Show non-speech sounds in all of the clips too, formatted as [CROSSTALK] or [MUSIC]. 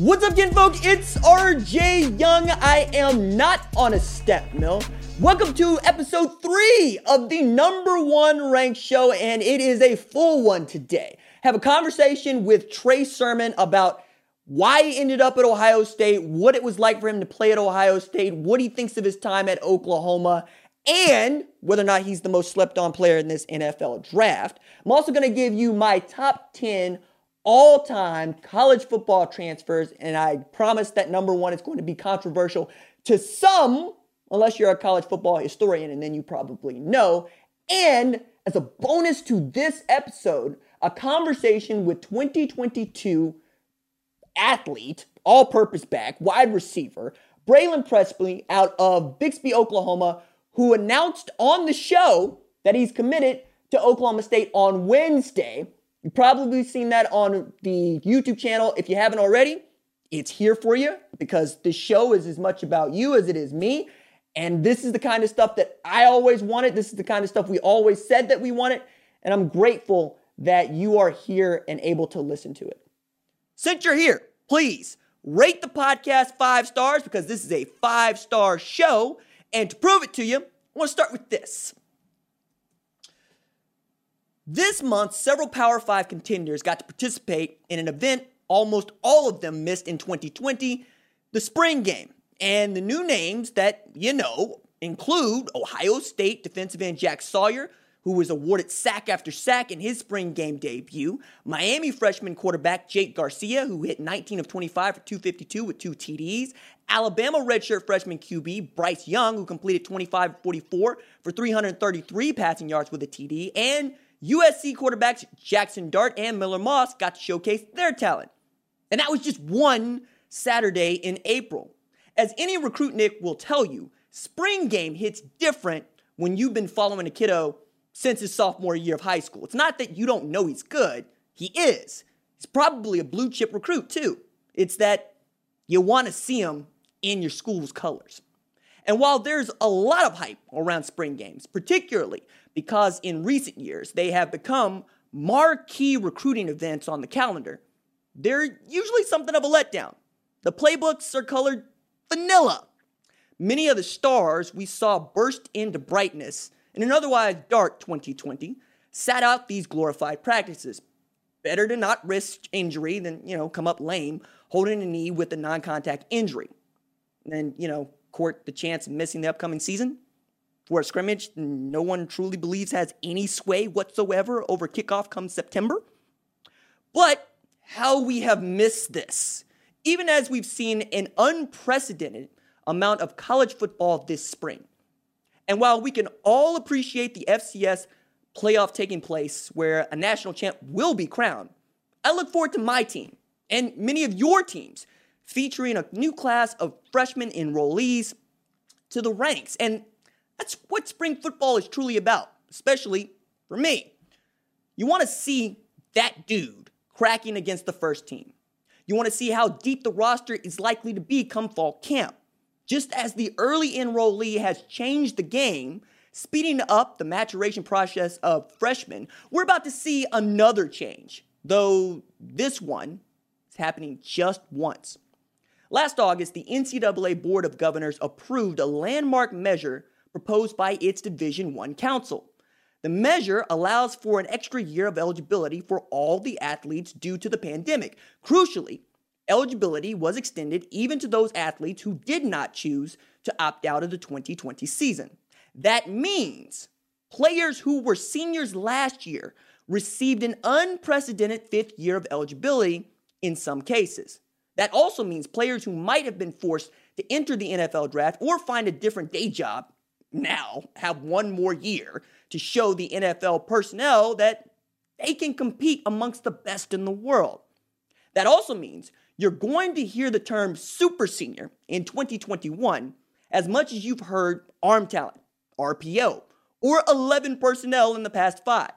What's up, kinfolk? It's RJ Young. I am not on a step mill. Welcome to episode three of the number one ranked show, and it is a full one today. Have a conversation with Trey Sermon about why he ended up at Ohio State, what it was like for him to play at Ohio State, what he thinks of his time at Oklahoma, and whether or not he's the most slept on player in this NFL draft. I'm also going to give you my top 10 all time college football transfers, and I promise that number one is going to be controversial to some, unless you're a college football historian, and then you probably know. And as a bonus to this episode, a conversation with 2022 athlete, all purpose back, wide receiver, Braylon Presley out of Bixby, Oklahoma, who announced on the show that he's committed to Oklahoma State on Wednesday. You've probably seen that on the YouTube channel. If you haven't already, it's here for you because this show is as much about you as it is me. And this is the kind of stuff that I always wanted. This is the kind of stuff we always said that we wanted. And I'm grateful that you are here and able to listen to it. Since you're here, please rate the podcast five stars because this is a five star show. And to prove it to you, I want to start with this. This month, several Power 5 contenders got to participate in an event almost all of them missed in 2020, the spring game. And the new names that you know include Ohio State defensive end Jack Sawyer, who was awarded sack after sack in his spring game debut, Miami freshman quarterback Jake Garcia, who hit 19 of 25 for 252 with two TDs, Alabama redshirt freshman QB Bryce Young, who completed 25 44 for 333 passing yards with a TD, and USC quarterbacks Jackson Dart and Miller Moss got to showcase their talent. And that was just one Saturday in April. As any recruitnik will tell you, spring game hits different when you've been following a kiddo since his sophomore year of high school. It's not that you don't know he's good, he is. He's probably a blue chip recruit too. It's that you want to see him in your school's colors. And while there's a lot of hype around spring games, particularly because in recent years they have become marquee recruiting events on the calendar, they're usually something of a letdown. The playbooks are colored vanilla. Many of the stars we saw burst into brightness in an otherwise dark 2020 sat out these glorified practices. Better to not risk injury than, you know, come up lame, holding a knee with a non contact injury. And, you know, court the chance of missing the upcoming season for a scrimmage no one truly believes has any sway whatsoever over kickoff come September. But how we have missed this, even as we've seen an unprecedented amount of college football this spring. And while we can all appreciate the FCS playoff taking place where a national champ will be crowned, I look forward to my team and many of your teams featuring a new class of freshman enrollees to the ranks. And that's what spring football is truly about, especially for me. You want to see that dude cracking against the first team. You want to see how deep the roster is likely to be come fall camp. Just as the early enrollee has changed the game, speeding up the maturation process of freshmen, we're about to see another change, though this one is happening just once. Last August, the NCAA Board of Governors approved a landmark measure proposed by its Division 1 Council. The measure allows for an extra year of eligibility for all the athletes due to the pandemic. Crucially, eligibility was extended even to those athletes who did not choose to opt out of the 2020 season. That means players who were seniors last year received an unprecedented fifth year of eligibility in some cases. That also means players who might have been forced to enter the NFL draft or find a different day job now have one more year to show the NFL personnel that they can compete amongst the best in the world. That also means you're going to hear the term super senior in 2021 as much as you've heard arm talent, RPO, or 11 personnel in the past five.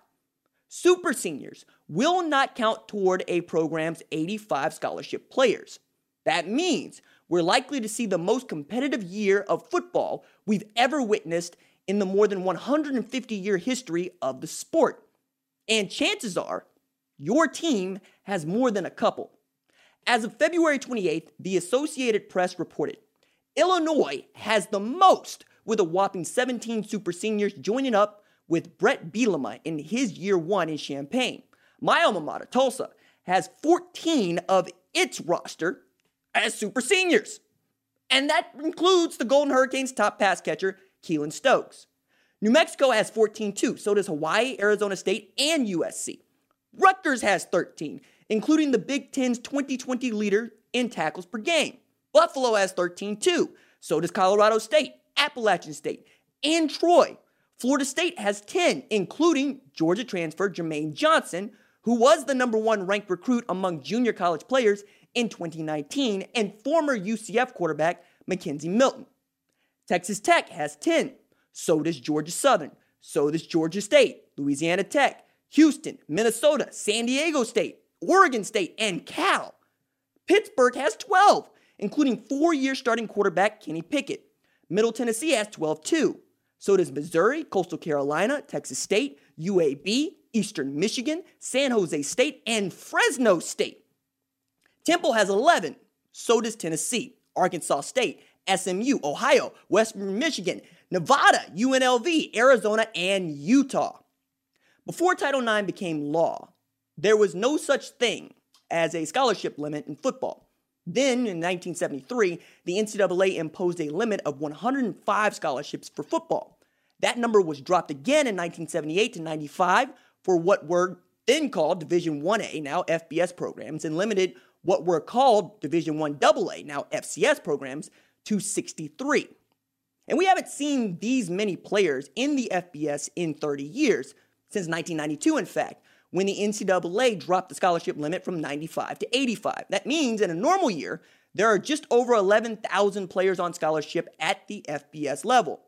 Super seniors will not count toward a program's 85 scholarship players. That means we're likely to see the most competitive year of football we've ever witnessed in the more than 150 year history of the sport. And chances are your team has more than a couple. As of February 28th, the Associated Press reported Illinois has the most, with a whopping 17 super seniors joining up with Brett Bielema in his year one in Champaign. My alma mater, Tulsa, has 14 of its roster as super seniors. And that includes the Golden Hurricanes top pass catcher, Keylon Stokes. New Mexico has 14 too, so does Hawaii, Arizona State, and USC. Rutgers has 13, including the Big Ten's 2020 leader in tackles per game. Buffalo has 13 too, so does Colorado State, Appalachian State, and Troy. Florida State has 10, including Georgia transfer Jermaine Johnson, who was the number one ranked recruit among junior college players in 2019, and former UCF quarterback McKenzie Milton. Texas Tech has 10. So does Georgia Southern. So does Georgia State, Louisiana Tech, Houston, Minnesota, San Diego State, Oregon State, and Cal. Pittsburgh has 12, including four year starting quarterback Kenny Pickett. Middle Tennessee has 12 too. So does Missouri, Coastal Carolina, Texas State, UAB, Eastern Michigan, San Jose State, and Fresno State. Temple has 11. So does Tennessee, Arkansas State, SMU, Ohio, Western Michigan, Nevada, UNLV, Arizona, and Utah. Before Title IX became law, there was no such thing as a scholarship limit in football. Then, in 1973, the NCAA imposed a limit of 105 scholarships for football. That number was dropped again in 1978 to 95 for what were then called Division 1A, now FBS programs, and limited what were called Division 1 AA, now FCS programs, to 63. And we haven't seen these many players in the FBS in 30 years, since 1992, in fact, when the NCAA dropped the scholarship limit from 95 to 85. That means in a normal year, there are just over 11,000 players on scholarship at the FBS level.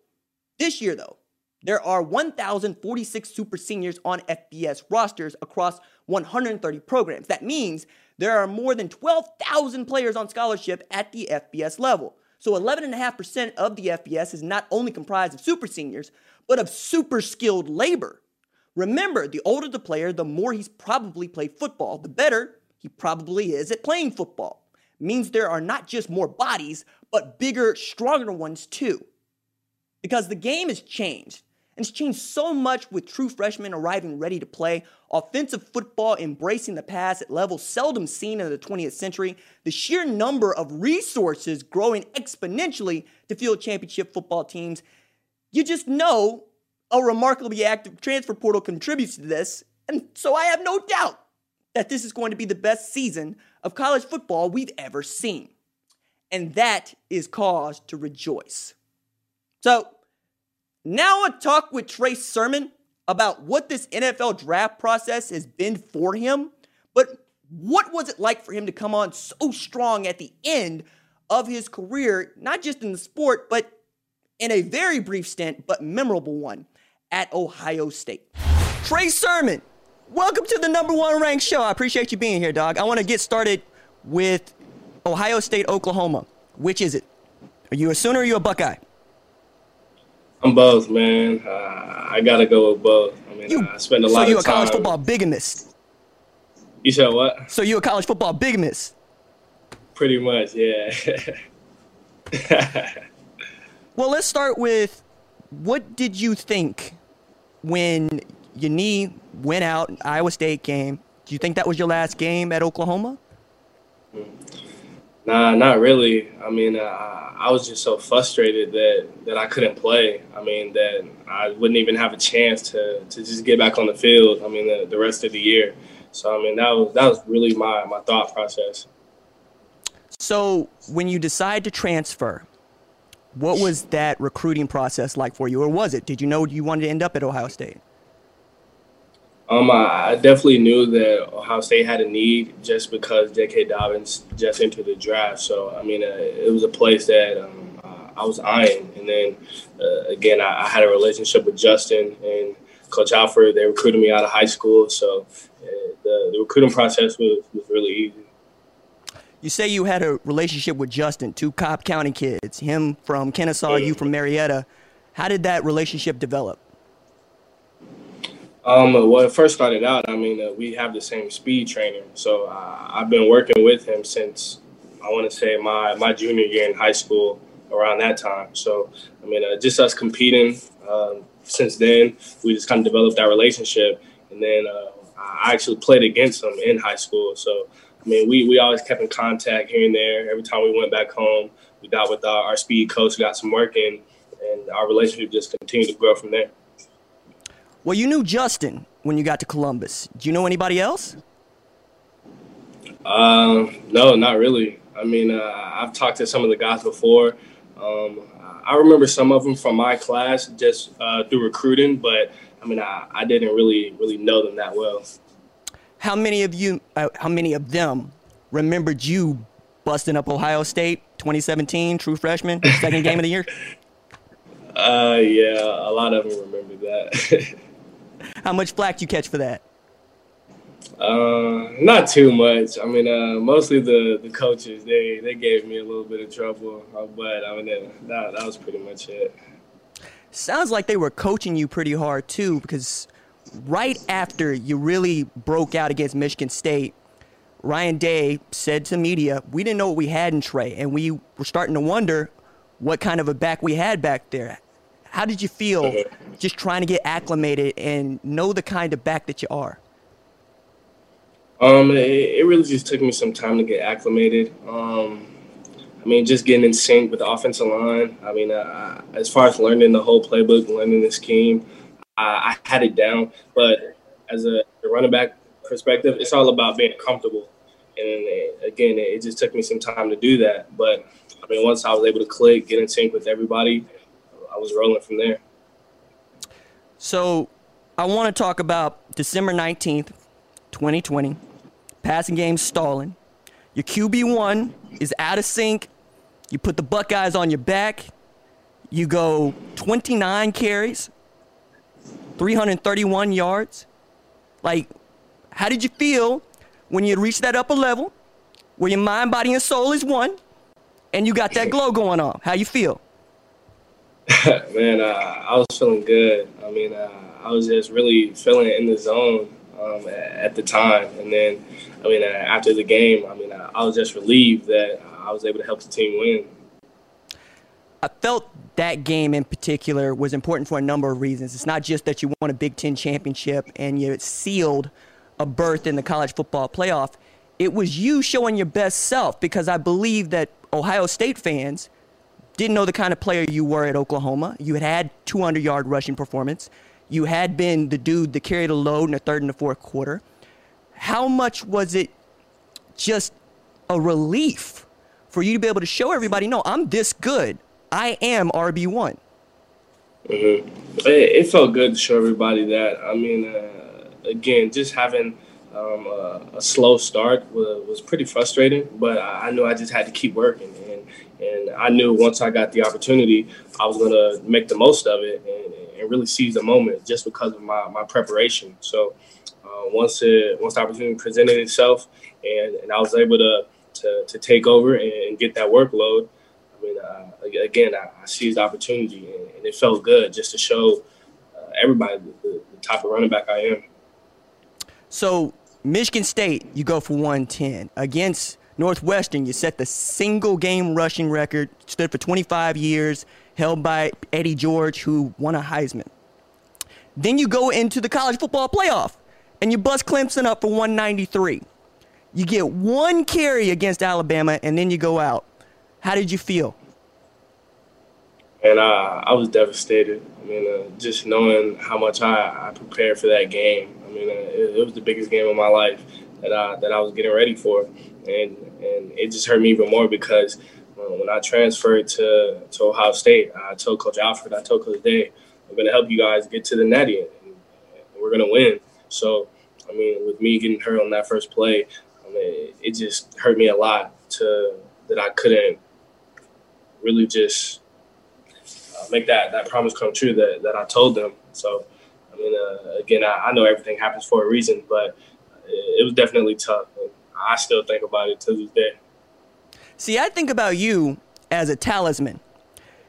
This year, though, there are 1,046 super seniors on FBS rosters across 130 programs. That means there are more than 12,000 players on scholarship at the FBS level. So 11.5% of the FBS is not only comprised of super seniors, but of super skilled labor. Remember, the older the player, the more he's probably played football, the better he probably is at playing football. means there are not just more bodies, but bigger, stronger ones too. Because the game has changed. And it's changed so much with true freshmen arriving ready to play, offensive football embracing the pass at levels seldom seen in the 20th century, the sheer number of resources growing exponentially to field championship football teams. You just know a remarkably active transfer portal contributes to this, and so I have no doubt that this is going to be the best season of college football we've ever seen. And that is cause to rejoice. So, now a talk with Trey Sermon about what this NFL draft process has been for him, but what was it like for him to come on so strong at the end of his career, not just in the sport, but in a very brief stint, but memorable one at Ohio State. Trey Sermon, welcome to the number one ranked show. I appreciate you being here, dog. I want to get started with Ohio State, Oklahoma. Which is it? Are you a Sooner or are you a Buckeye? I'm both, man. Uh, I gotta go with both. I mean, you, I spend a lot of time. so you a college football bigamist? You said what? So you a college football bigamist? Pretty much, yeah. [LAUGHS] well, let's start with what did you think when your knee went out Iowa State game? Do you think that was your last game at Oklahoma? Nah, not really. I mean, uh, I was just so frustrated that that I couldn't play. I mean, that I wouldn't even have a chance to to just get back on the field. I mean, the, the rest of the year. So I mean, that was that was really my my thought process. So when you decide to transfer, what was that recruiting process like for you, or was it? Did you know you wanted to end up at Ohio State? Um, I, definitely knew that Ohio State had a need just because J.K. Dobbins just entered the draft. So I mean, uh, it was a place that um, uh, I was eyeing. And then uh, again, I, I, had a relationship with Justin and Coach Alford. They recruited me out of high school, so uh, the, the recruiting process was, was really easy. You say you had a relationship with Justin, two Cobb County kids, him from Kennesaw, you from Marietta. How did that relationship develop? Um, well, it first started out, I mean, uh, we have the same speed trainer, so uh, I've been working with him since I want to say my my junior year in high school, around that time. So, I mean, uh, just us competing. Um, since then, we just kind of developed that relationship, and then uh, I actually played against him in high school. So, I mean, we we always kept in contact here and there. Every time we went back home, we got with our, our speed coach, got some work in, and our relationship just continued to grow from there. Well, you knew Justin when you got to Columbus. Do you know anybody else? Um, no, not really. I mean, uh, I've talked to some of the guys before. Um, I remember some of them from my class just uh, through recruiting, but I mean, I, I didn't really really know them that well. How many of you? Uh, how many of them remembered you busting up Ohio State 2017, true freshman, second game of the year? [LAUGHS] Uh, yeah, a lot of them remember that. [LAUGHS] How much flack you catch for that? Uh, not too much. I mean, uh, mostly the, the coaches they, they gave me a little bit of trouble, uh, but I mean that that was pretty much it. Sounds like they were coaching you pretty hard too, because right after you really broke out against Michigan State, Ryan Day said to media, "We didn't know what we had in Trey, and we were starting to wonder what kind of a back we had back there." How did you feel just trying to get acclimated and know the kind of back that you are? Um, it, it really just took me some time to get acclimated. Um, I mean, just getting in sync with the offensive line. I mean, uh, as far as learning the whole playbook, learning the scheme, I, I had it down. But as a, a running back perspective, it's all about being comfortable. And uh, again, it just took me some time to do that. But I mean, once I was able to click, get in sync with everybody, I was rolling from there. So I want to talk about December 19th, 2020. Passing game stalling. Your QB1 is out of sync. You put the Buckeyes on your back. You go 29 carries, 331 yards. Like, how did you feel when you reached that upper level where your mind, body, and soul is one and you got that glow going on? How you feel? [LAUGHS] Man, uh, I was feeling good. I mean, uh, I was just really feeling in the zone um, at the time. And then, I mean, uh, after the game, I mean, uh, I was just relieved that I was able to help the team win. I felt that game in particular was important for a number of reasons. It's not just that you won a Big Ten championship and you sealed a berth in the college football playoff. It was you showing your best self because I believe that Ohio State fans didn't know the kind of player you were at Oklahoma. You had had 200 yard rushing performance. You had been the dude that carried a load in the third and the fourth quarter. How much was it just a relief for you to be able to show everybody, no, I'm this good. I am RB1? Mm-hmm. It, it, felt good to show everybody that. I mean, uh, again, just having um, a, a, slow start was, was pretty frustrating, but I, I knew I just had to keep working. And I knew once I got the opportunity, I was going to make the most of it and, and, really seize the moment just because of my, my preparation. So uh, once it, once the opportunity presented itself and, and I was able to, to, to take over and, get that workload, I mean, uh, again, I, I, seized the opportunity and, and, it felt good just to show uh, everybody the, the type of running back I am. So Michigan State, you go for 110 against – Northwestern, you set the single game rushing record, stood for 25 years, held by Eddie George, who won a Heisman. Then you go into the college football playoff and you bust Clemson up for 193. You get one carry against Alabama and then you go out. How did you feel? And uh, I was devastated. I mean, uh, just knowing how much I, I, prepared for that game. I mean, uh, it, it was the biggest game of my life that I that I was getting ready for and and it just hurt me even more because uh, when I transferred to to Ohio State, I told Coach Alford, I told Coach Day, I'm going to help you guys get to the natty, and, and we're going to win. So, I mean, with me getting hurt on that first play, I mean, it just hurt me a lot to that I couldn't really just uh, make that that promise come true that that I told them. So, I mean, uh, again, I, I, know everything happens for a reason, but it, it was definitely tough. And, I still think about it to this day. See, I think about you as a talisman.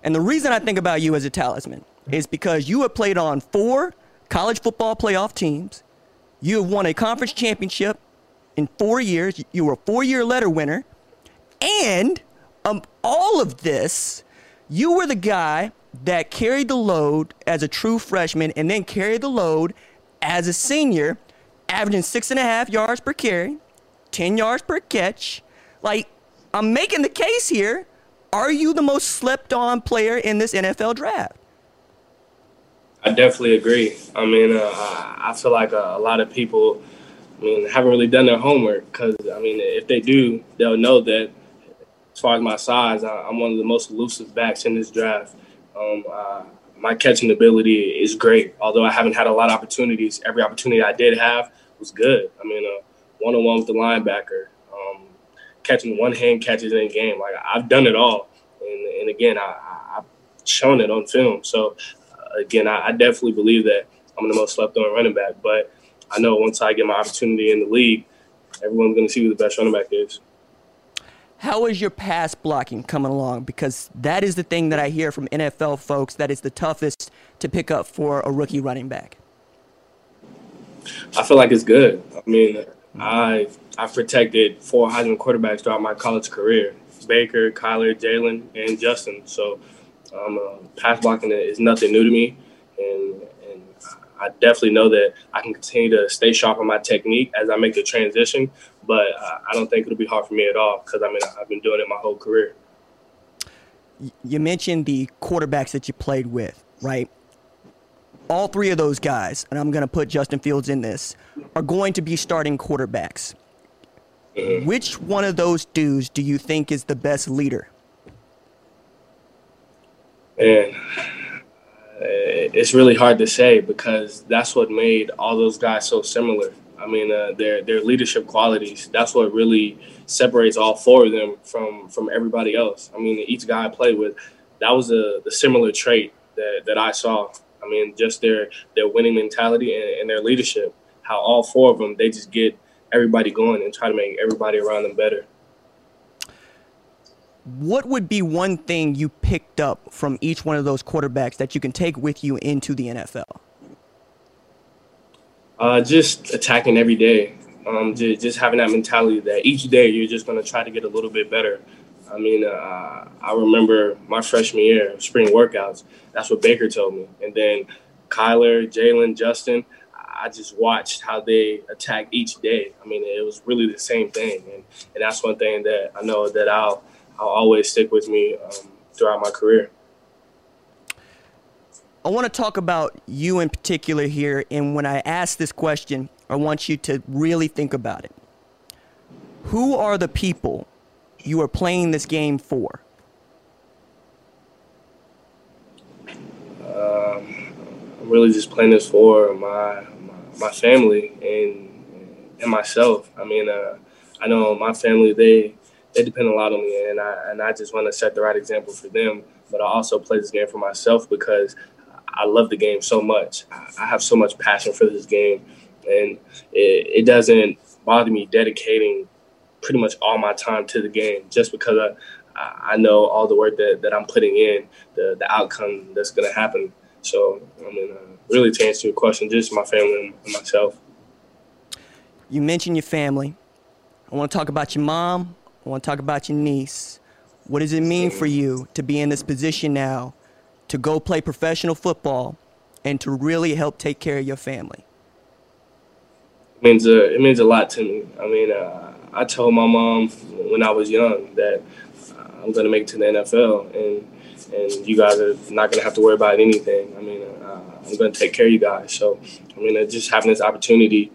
And the reason I think about you as a talisman is because you have played on four college football playoff teams. You have won a conference championship in four years. You were a four year letter winner. And um, all of this, you were the guy that carried the load as a true freshman and then carried the load as a senior, averaging six and a half yards per carry, 10 yards per catch. Like, I'm making the case here. Are you the most slept on player in this NFL draft? I definitely agree. I mean, uh, I feel like a, a, lot of people, I mean, haven't really done their homework because, I mean, if they do, they'll know that as far as my size, I, am one of the most elusive backs in this draft. Um, uh, my catching ability is great, although I haven't had a lot of opportunities. Every opportunity I did have was good. I mean, one on one with the linebacker, um, catching one hand catches in a game. Like I've done it all, and, and again, I, have shown it on film. So again, I, I definitely believe that I'm the most slept on running back. But I know once I get my opportunity in the league, everyone's going to see who the best running back is. How is your pass blocking coming along? Because that is the thing that I hear from NFL folks that is the toughest to pick up for a rookie running back. I feel like it's good. I mean, I I've protected four Heisman quarterbacks throughout my college career: Baker, Kyler, Jalen, and Justin. So um, uh, pass blocking is nothing new to me, and and I definitely know that I can continue to stay sharp on my technique as I make the transition. But uh, I don't think it'll be hard for me at all because I mean I've been doing it my whole career. You mentioned the quarterbacks that you played with, right? All three of those guys, and I'm going to put Justin Fields in this, are going to be starting quarterbacks. Mm-hmm. Which one of those dudes do you think is the best leader? And it's really hard to say because that's what made all those guys so similar. I mean, uh, their their leadership qualities. That's what really separates all four of them from from everybody else. I mean, each guy I played with, that was a the similar trait that, that I saw. I mean, just their their winning mentality and, and their leadership. How all four of them, they just get everybody going and try to make everybody around them better what would be one thing you picked up from each one of those quarterbacks that you can take with you into the NFL? Uh, just attacking every day. Um, just, just, having that mentality that each day you're just going to try to get a little bit better. I mean, uh, I remember my freshman year, spring workouts. That's what Baker told me. And then Kyler, Jalen, Justin, I just watched how they attacked each day. I mean, it was really the same thing. And, and that's one thing that I know that I'll – I'll always stick with me um, throughout my career. I want to talk about you in particular here. And when I ask this question, I want you to really think about it. Who are the people you are playing this game for? Um, I'm really just playing this for my my, my family and and myself. I mean, uh, I know my family they they depend a lot on me, and I and I just want to set the right example for them. But I also play this game for myself because I love the game so much. I have so much passion for this game, and it, it doesn't bother me dedicating pretty much all my time to the game just because I, I know all the work that, that I'm putting in, the, the outcome that's going to happen. So, I mean, uh, really to answer your question, just my family and myself. You mentioned your family. I want to talk about your mom. I want to talk about your niece. What does it mean for you to be in this position now to go play professional football and to really help take care of your family? It means a, it means a lot to me. I mean, uh, I told my mom when I was young that uh, I'm going to make it to the NFL, and and you guys are not going to have to worry about anything. I mean, uh, I'm going to take care of you guys. So, I mean, just having this opportunity,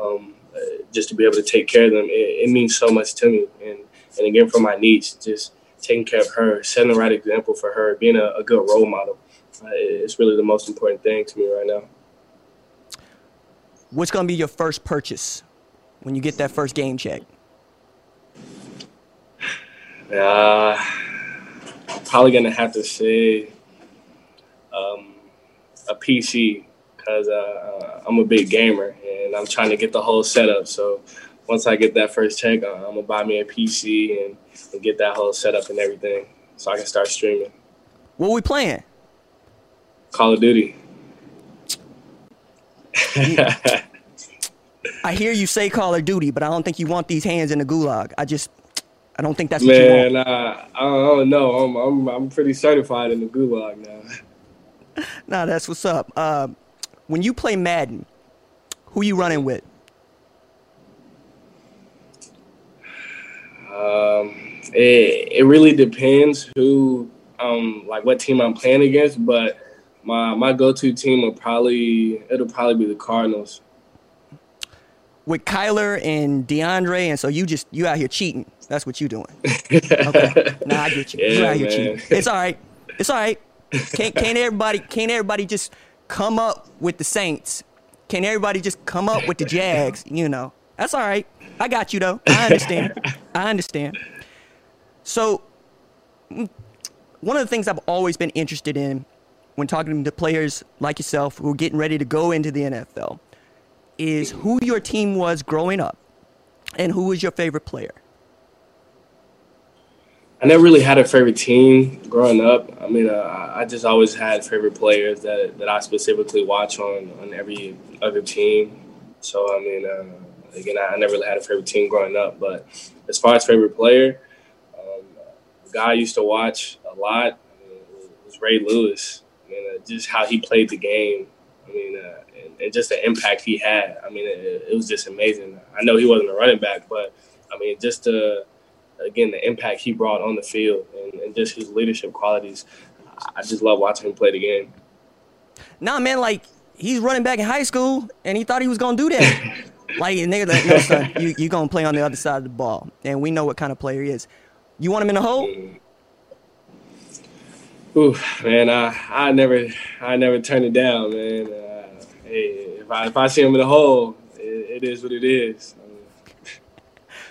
um, uh, just to be able to take care of them, it, it means so much to me. And and again for my niece, just taking care of her, setting the right example for her, being a, a good role model. Uh, it's really the most important thing to me right now. What's going to be your first purchase when you get that first game check? Uh, I'm probably going to have to say um, a PC because uh, I'm a big gamer and I'm trying to get the whole setup. So once I get that first check, uh, I'm gonna buy me a PC and, and get that whole setup and everything, so I can start streaming. What we playing? Call of Duty. [LAUGHS] I hear you say Call of Duty, but I don't think you want these hands in the gulag. I just, I don't think that's what Man, you want. uh, I don't know. I'm, I'm I'm pretty certified in the gulag now. [LAUGHS] Nah, that's what's up. Uh, when you play Madden, who you running with? Um, it it really depends who um like what team I'm playing against, but my my go to team will probably it'll probably be the Cardinals. With Kyler and DeAndre, and so you just you out here cheating. That's what you doing. [LAUGHS] Okay. Nah, I get you. you Yeah, out here man. cheating. It's all right. It's all right. Can't can't everybody can't everybody just come up with the Saints? Can everybody just come up with the Jags? You know. That's all right. I got you though. I understand. I understand. So one of the things I've always been interested in when talking to players like yourself who are getting ready to go into the NFL is who your team was growing up and who was your favorite player. I never really had a favorite team growing up. I mean, uh, I just always had favorite players that, that I specifically watch on, on every other team. So, I mean, uh, again, I, never really had a favorite team growing up. But as far as favorite player, um, the guy I used to watch a lot I mean, was, Ray Lewis. I mean, uh, just how he played the game. I mean, uh, and, and just the impact he had. I mean, it, it was just amazing. I know he wasn't a running back, but I mean, just to again the impact he brought on the field and, and just his leadership qualities. I just love watching him play the game. Nah, man, like he's running back in high school and he thought he was gonna do that. [LAUGHS] like they're like, no, son, you you gonna play on the other side of the ball, and we know what kind of player he is. You want him in the hole? Ooh, man, I I never I never turn it down, man. Uh, hey, if I if I see him in the hole, it, it is what it is.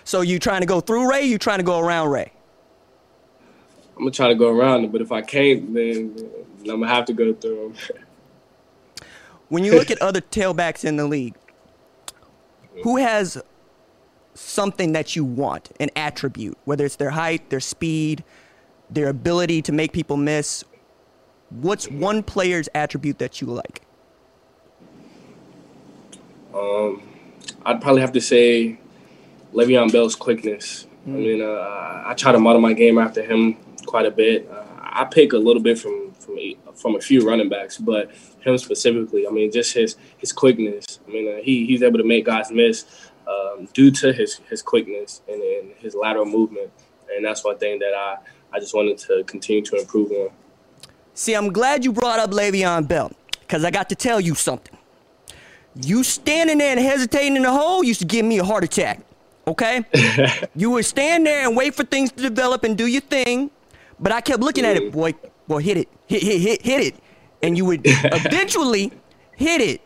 So you trying to go through Ray? You trying to go around Ray? I'm gonna try to go around it, but if I can't, then I'm gonna have to go through him. [LAUGHS] When you look at other tailbacks in the league, who has something that you want, an attribute, whether it's their height, their speed, their ability to make people miss? What's one player's attribute that you like? Um, I'd probably have to say Le'Veon Bell's quickness. I mean, uh, I try to model my game after him quite a bit. Uh, I pick a little bit from from a, from a few running backs, but him specifically, I mean, just his his quickness. I mean, uh, he he's able to make guys miss um, due to his his quickness and, and his lateral movement, and that's one thing that I I just wanted to continue to improve on. See, I'm glad you brought up Le'Veon Bell, because I got to tell you something. You standing there and hesitating in the hole used to give me a heart attack. Okay? [LAUGHS] you would stand there and wait for things to develop and do your thing, but I kept looking at it, boy, boy, hit it, hit, hit, hit, hit it, and you would [LAUGHS] eventually hit it.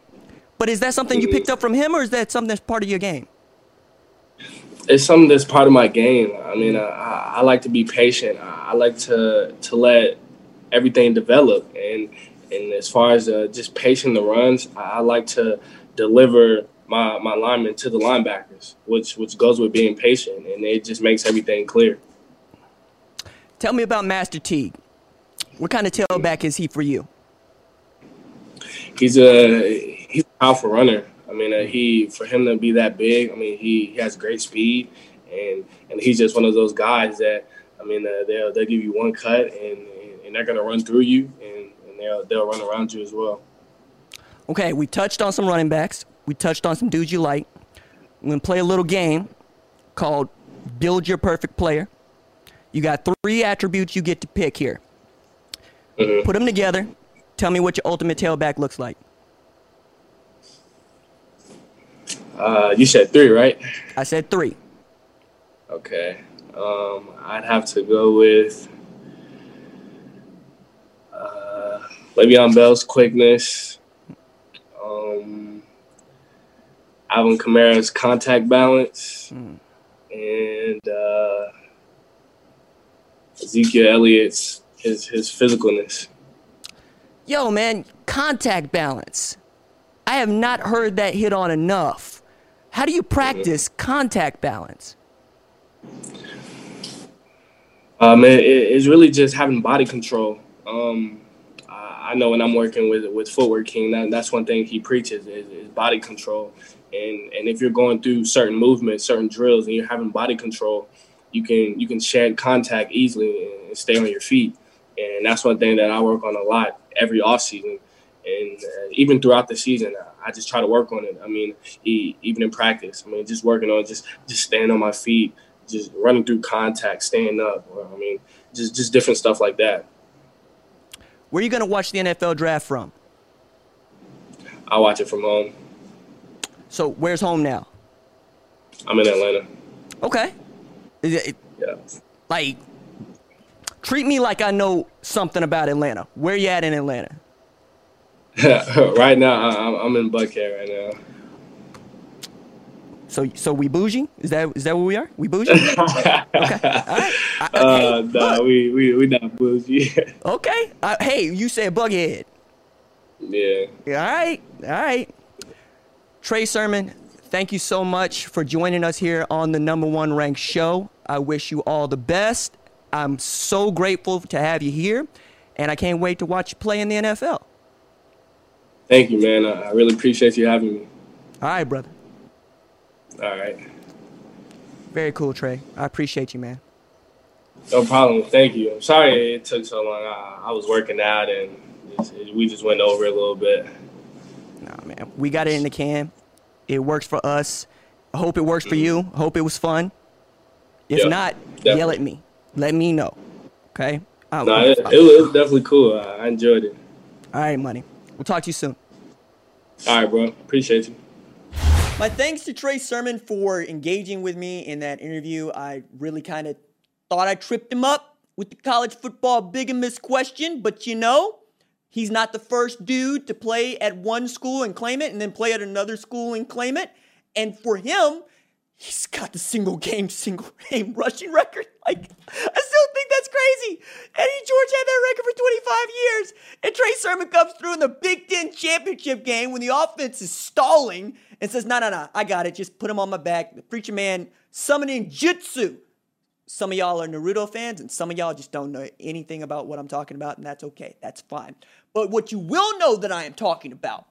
But is that something you picked up from him, or is that something that's part of your game? it's something that's part of my game. I mean, I, I like to be patient. I, like to to let everything develop, and and as far as uh, just pacing the runs, I like to deliver my my linemen to the linebackers, which which goes with being patient, and it just makes everything clear. Tell me about Master Teague. What kind of tailback is he for you? He's a he's a powerful runner. I mean, uh, he for him to be that big, I mean, he, he has great speed, and and he's just one of those guys that I mean, uh, they'll they'll give you one cut, and and they're gonna run through you, and, and they'll they'll run around you as well. Okay, we touched on some running backs. We touched on some dudes you like. We're gonna play a little game called Build Your Perfect Player. You got three attributes you get to pick here. Mhm. Put them together. Tell me what your ultimate tailback looks like. Uh, you said three, right? I said three. Okay. Um, I'd have to go with uh, Le'Veon Bell's quickness, um, Alvin Kamara's contact balance, and uh, Ezekiel Elliott's his his physicalness. Yo, man, contact balance. I have not heard that hit on enough. How do you practice contact balance? Um, it, it's really just having body control. Um, I, I know when I'm working with with Footwork King, that, that's one thing he preaches is, is body control. And and if you're going through certain movements, certain drills, and you're having body control, you can you can shed contact easily and stay on your feet. And that's one thing that I work on a lot every off season, and uh, even throughout the season, I just try to work on it. I mean, even in practice, I mean, just working on just just staying on my feet, just running through contact, staying up. I mean, just just different stuff like that. Where are you going to watch the NFL draft from? I watch it from home. So where's home now? I'm in Atlanta. Okay. It, yeah. Like, treat me like I know something about Atlanta. Where you at in Atlanta? [LAUGHS] right now, I'm in Buckhead right now. So, so we bougie? Is that is that where we are? We bougie? [LAUGHS] okay. All right. I, uh, hey, nah, we we we not bougie. [LAUGHS] okay. Uh, hey, you said Buckhead. Yeah. All right. All right. Trey Sermon, thank you so much for joining us here on the number one ranked show. I wish you all the best. I'm so grateful to have you here, and I can't wait to watch you play in the NFL. Thank you, man. I really appreciate you having me. All right, brother. All right. Very cool, Trey. I appreciate you, man. No problem. Thank you. I'm sorry it took so long. I, I was working out and it, we just went over a little bit. We got it in the can. It works for us. I hope it works for mm. you. I hope it was fun. If not, definitely. yell at me. Let me know. Okay? no, nah, it, it, was definitely cool. I enjoyed it. All right, money. We'll talk to you soon. All right, bro. Appreciate you. My thanks to Trey Sermon for engaging with me in that interview. I really kind of thought I tripped him up with the college football bigamist question, but you know, he's not the first dude to play at one school and claim it and then play at another school and claim it. And for him, he's got the single game, single [LAUGHS] game rushing record. Like, I still think that's crazy. Eddie George had that record for 25 years. And Trey Sermon comes through in the Big Ten championship game when the offense is stalling and says, no, no, no, I got it. Just put him on my back. The preacher man summoning jutsu. Some of y'all are Naruto fans, and some of y'all just don't know anything about what I'm talking about, and that's okay. That's fine. But what you will know that I am talking about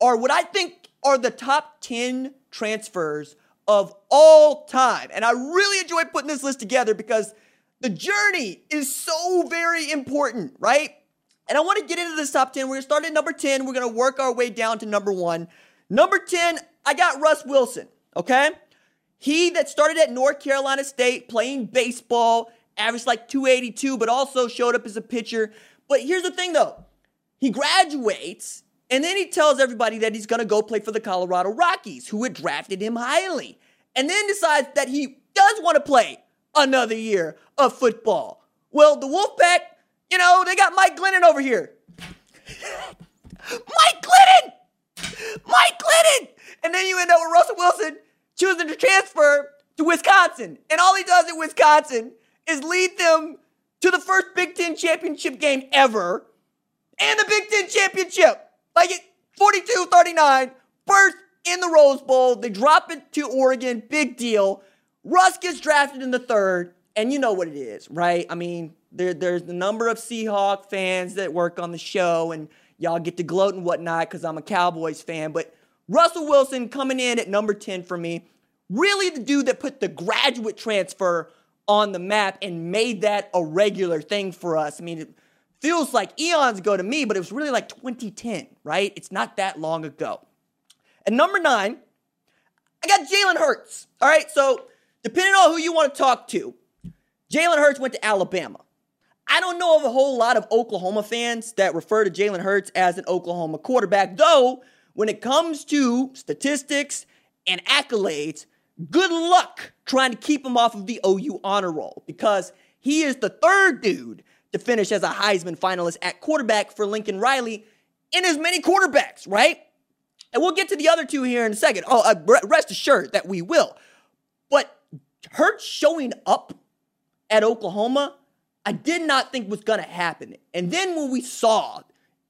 are what I think are the top 10 transfers of all time. And I really enjoy putting this list together because the journey is so very important, right? And I want to get into this top 10. We're going to start at number 10. We're going to work our way down to number one. Number 10, I got Russ Wilson, okay? He that started at North Carolina State playing baseball, averaged like 282, but also showed up as a pitcher. But here's the thing though he graduates and then he tells everybody that he's going to go play for the Colorado Rockies, who had drafted him highly. And then decides that he does want to play another year of football. Well, the Wolfpack, you know, they got Mike Glennon over here. [LAUGHS] Mike Glennon! Mike Glennon! And then you end up with Russell Wilson choosing to transfer to Wisconsin. And all he does at Wisconsin is lead them to the first Big Ten championship game ever and the Big Ten championship. Like it 42 39, first in the Rose Bowl. They drop it to Oregon, big deal. Russ gets drafted in the third, and you know what it is, right? I mean, there, there's the number of Seahawk fans that work on the show, and y'all get to gloat and whatnot because I'm a Cowboys fan. But Russell Wilson coming in at number 10 for me, really the dude that put the graduate transfer on the map and made that a regular thing for us. I mean, feels like eons ago to me, but it was really like 2010, right? It's not that long ago. And number nine, I got Jalen Hurts. All right, so depending on who you want to talk to, Jalen Hurts went to Alabama. I don't know of a whole lot of Oklahoma fans that refer to Jalen Hurts as an Oklahoma quarterback, though, when it comes to statistics and accolades, good luck trying to keep him off of the OU honor roll because he is the third dude to finish as a Heisman finalist at quarterback for Lincoln Riley in as many quarterbacks, right? And we'll get to the other two here in a second. Oh, uh, rest assured that we will. But Hurts showing up at Oklahoma, I did not think was going to happen. And then when we saw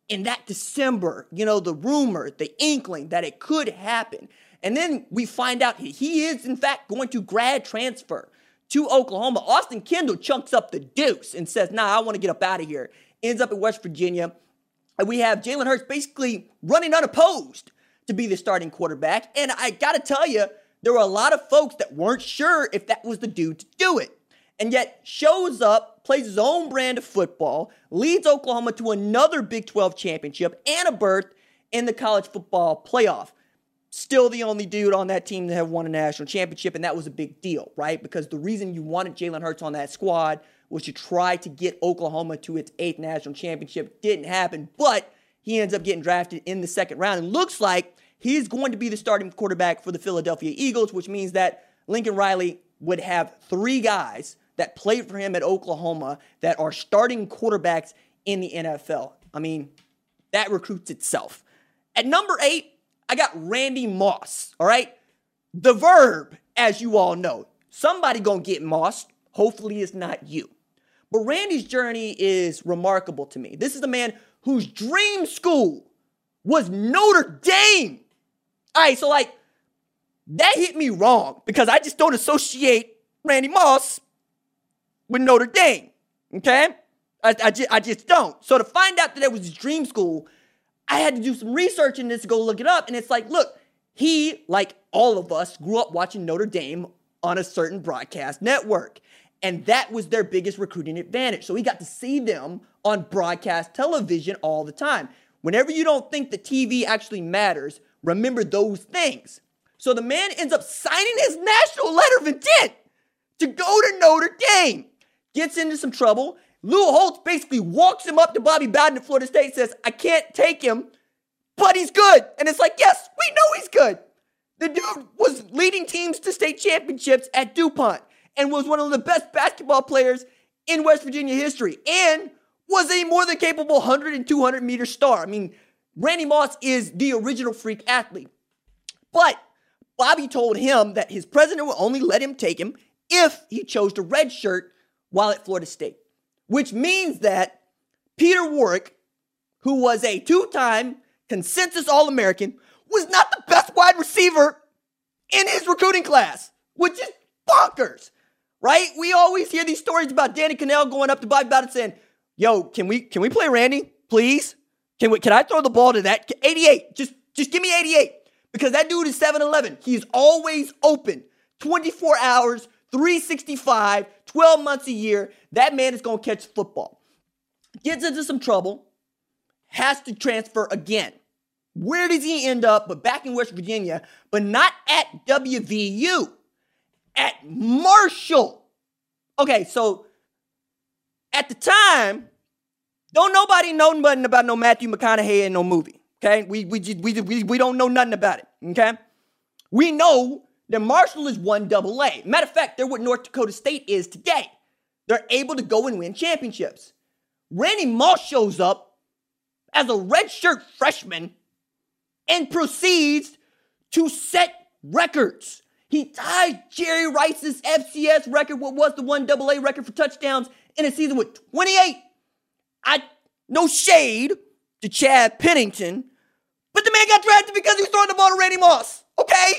in that December, you know, the rumor, the inkling that it could happen, and then we find out he is, in fact, going to grad transfer to Oklahoma. Austin Kendall chunks up the deuce and says, nah, I want to get up out of here. Ends up at West Virginia. And we have Jalen Hurts basically running unopposed to be the starting quarterback. And I got to tell you, there were a lot of folks that weren't sure if that was the dude to do it. And yet shows up, plays his own brand of football, leads Oklahoma to another Big 12 championship and a berth in the college football playoff. Still the only dude on that team that have won a national championship, and that was a big deal, right? Because the reason you wanted Jalen Hurts on that squad was to try to get Oklahoma to its eighth national championship. Didn't happen, but he ends up getting drafted in the second round. And looks like he's going to be the starting quarterback for the Philadelphia Eagles, which means that Lincoln Riley would have three guys that played for him at Oklahoma that are starting quarterbacks in the NFL. I mean, that recruits itself. At number eight, I got Randy Moss, all right? The verb, as you all know. Somebody gonna get mossed. Hopefully it's not you. But Randy's journey is remarkable to me. This is a man whose dream school was Notre Dame. All right, so like that hit me wrong because I just don't associate Randy Moss with Notre Dame. Okay? I, I, just, I just don't. So to find out that it was his dream school, I had to do some research in this to go look it up. And it's like, look, he, like all of us, grew up watching Notre Dame on a certain broadcast network. And that was their biggest recruiting advantage. So he got to see them on broadcast television all the time. Whenever you don't think the TV actually matters, remember those things. So the man ends up signing his national letter of intent to go to Notre Dame. Gets into some trouble. Lou Holtz basically walks him up to Bobby Bowden at Florida State, says, I can't take him, but he's good. And it's like, yes, we know he's good. The dude was leading teams to state championships at DuPont and was one of the best basketball players in West Virginia history and was a more than capable 100 and 200 meter star. I mean, Randy Moss is the original freak athlete. But Bobby told him that his president would only let him take him if he chose to redshirt while at Florida State, which means that Peter Warrick, who was a two time consensus All American, was not the best wide receiver in his recruiting class, which is bonkers right? We always hear these stories about Danny Kanell going up to Bobby Bowden saying, "Yo, can we can we play Randy, please? Can we can I throw the ball to that 88? Just just give me 88 because that dude is 7-Eleven. He's always open, 24 hours, 365, 12 months a year. That man is going to catch football. Gets into some trouble, has to transfer again. Where does he end up? But back in West Virginia, but not at WVU at Marshall. Okay, so at the time, don't nobody know nothing about no Matthew McConaughey in no movie. Okay, we we we we, we don't know nothing about it. Okay, we know that Marshall is one double A. Matter of fact, they're what North Dakota State is today. They're able to go and win championships. Randy Moss shows up as a redshirt freshman and proceeds to set records. He tied Jerry Rice's FCS record, what was the one double A record for touchdowns in a season with 28. I no shade to Chad Pennington, but the man got drafted because he was throwing the ball to Randy Moss. Okay?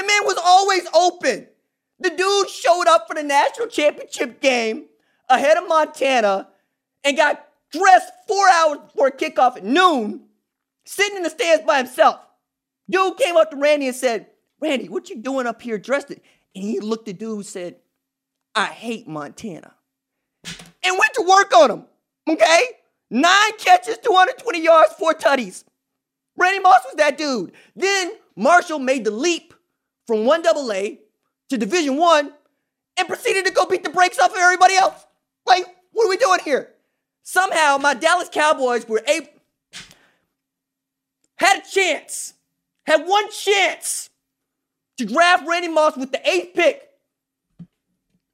The man was always open. The dude showed up for the national championship game ahead of Montana and got dressed four hours before kickoff at noon, sitting in the stands by himself. Dude came up to Randy and said, Randy, what you doing up here dressed it? And he looked at dude and said, I hate Montana. And went to work on him. Okay? Nine catches, 220 yards, four tutties. Randy Moss was that dude. Then Marshall made the leap from one double A to Division One and proceeded to go beat the brakes off of everybody else. Like, what are we doing here? Somehow my Dallas Cowboys were able had a chance, had one chance to draft Randy Moss with the eighth pick.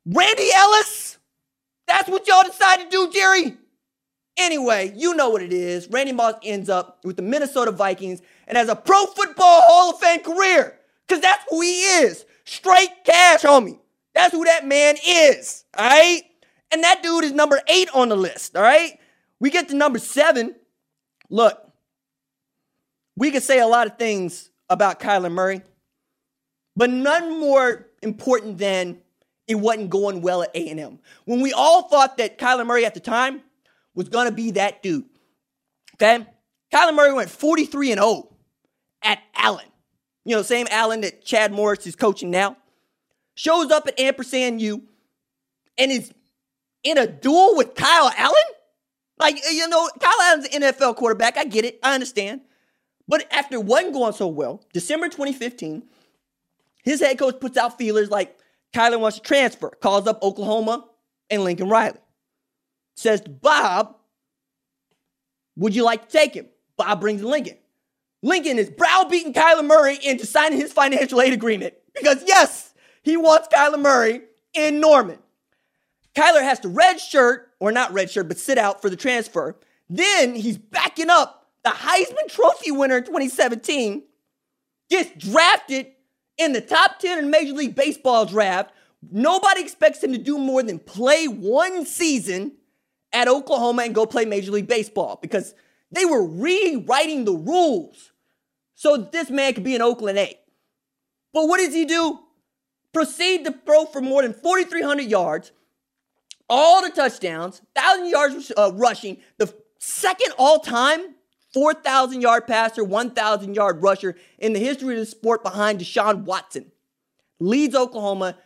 Randy Ellis? That's what y'all decided to do, Jerry? Anyway, you know what it is. Randy Moss ends up with the Minnesota Vikings and has a Pro Football Hall of Fame career. Because that's who he is. Straight cash, homie. That's who that man is. All right? And that dude is number eight on the list. All right? We get to number seven. Look, we could say a lot of things about Kyler Murray but none more important than it wasn't going well at A&M. When we all thought that Kyler Murray at the time was going to be that dude. Okay? Kyler Murray went 43 and 0 at Allen. You know, same Allen that Chad Morris is coaching now. Shows up at Ampersand U and is in a duel with Kyle Allen? Like, you know, Kyle Allen's an NFL quarterback. I get it. I understand. But after one going so well, December 2015, his head coach puts out feelers like Kyler wants to transfer, calls up Oklahoma and Lincoln Riley. Says to Bob, Would you like to take him? Bob brings Lincoln. Lincoln is browbeating Kyler Murray into signing his financial aid agreement because, yes, he wants Kyler Murray in Norman. Kyler has to redshirt, or not redshirt, but sit out for the transfer. Then he's backing up the Heisman Trophy winner in 2017, gets drafted in the top 10 in Major League Baseball draft. Nobody expects him to do more than play one season at Oklahoma and go play Major League Baseball because they were rewriting the rules so this man could be an Oakland A. But what does he do? Proceed to throw for more than 4,300 yards, all the touchdowns, 1,000 yards uh, rushing, the second all time 4,000 yard passer, 1,000 yard rusher in the history of the sport behind Deshaun Watson. Leads Oklahoma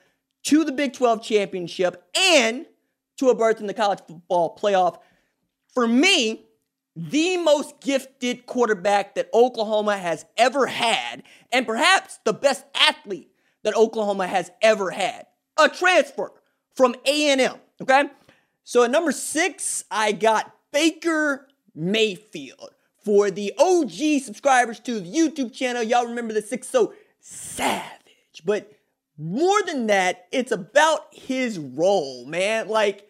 to the Big 12 championship and to a berth in the college football playoff. For me, the most gifted quarterback that Oklahoma has ever had, and perhaps the best athlete that Oklahoma has ever had. A transfer from A&M, okay? So at number six, I got Baker Mayfield. For the OG subscribers to the YouTube channel, y'all remember the six so savage. But more than that, it's about his role, man. Like,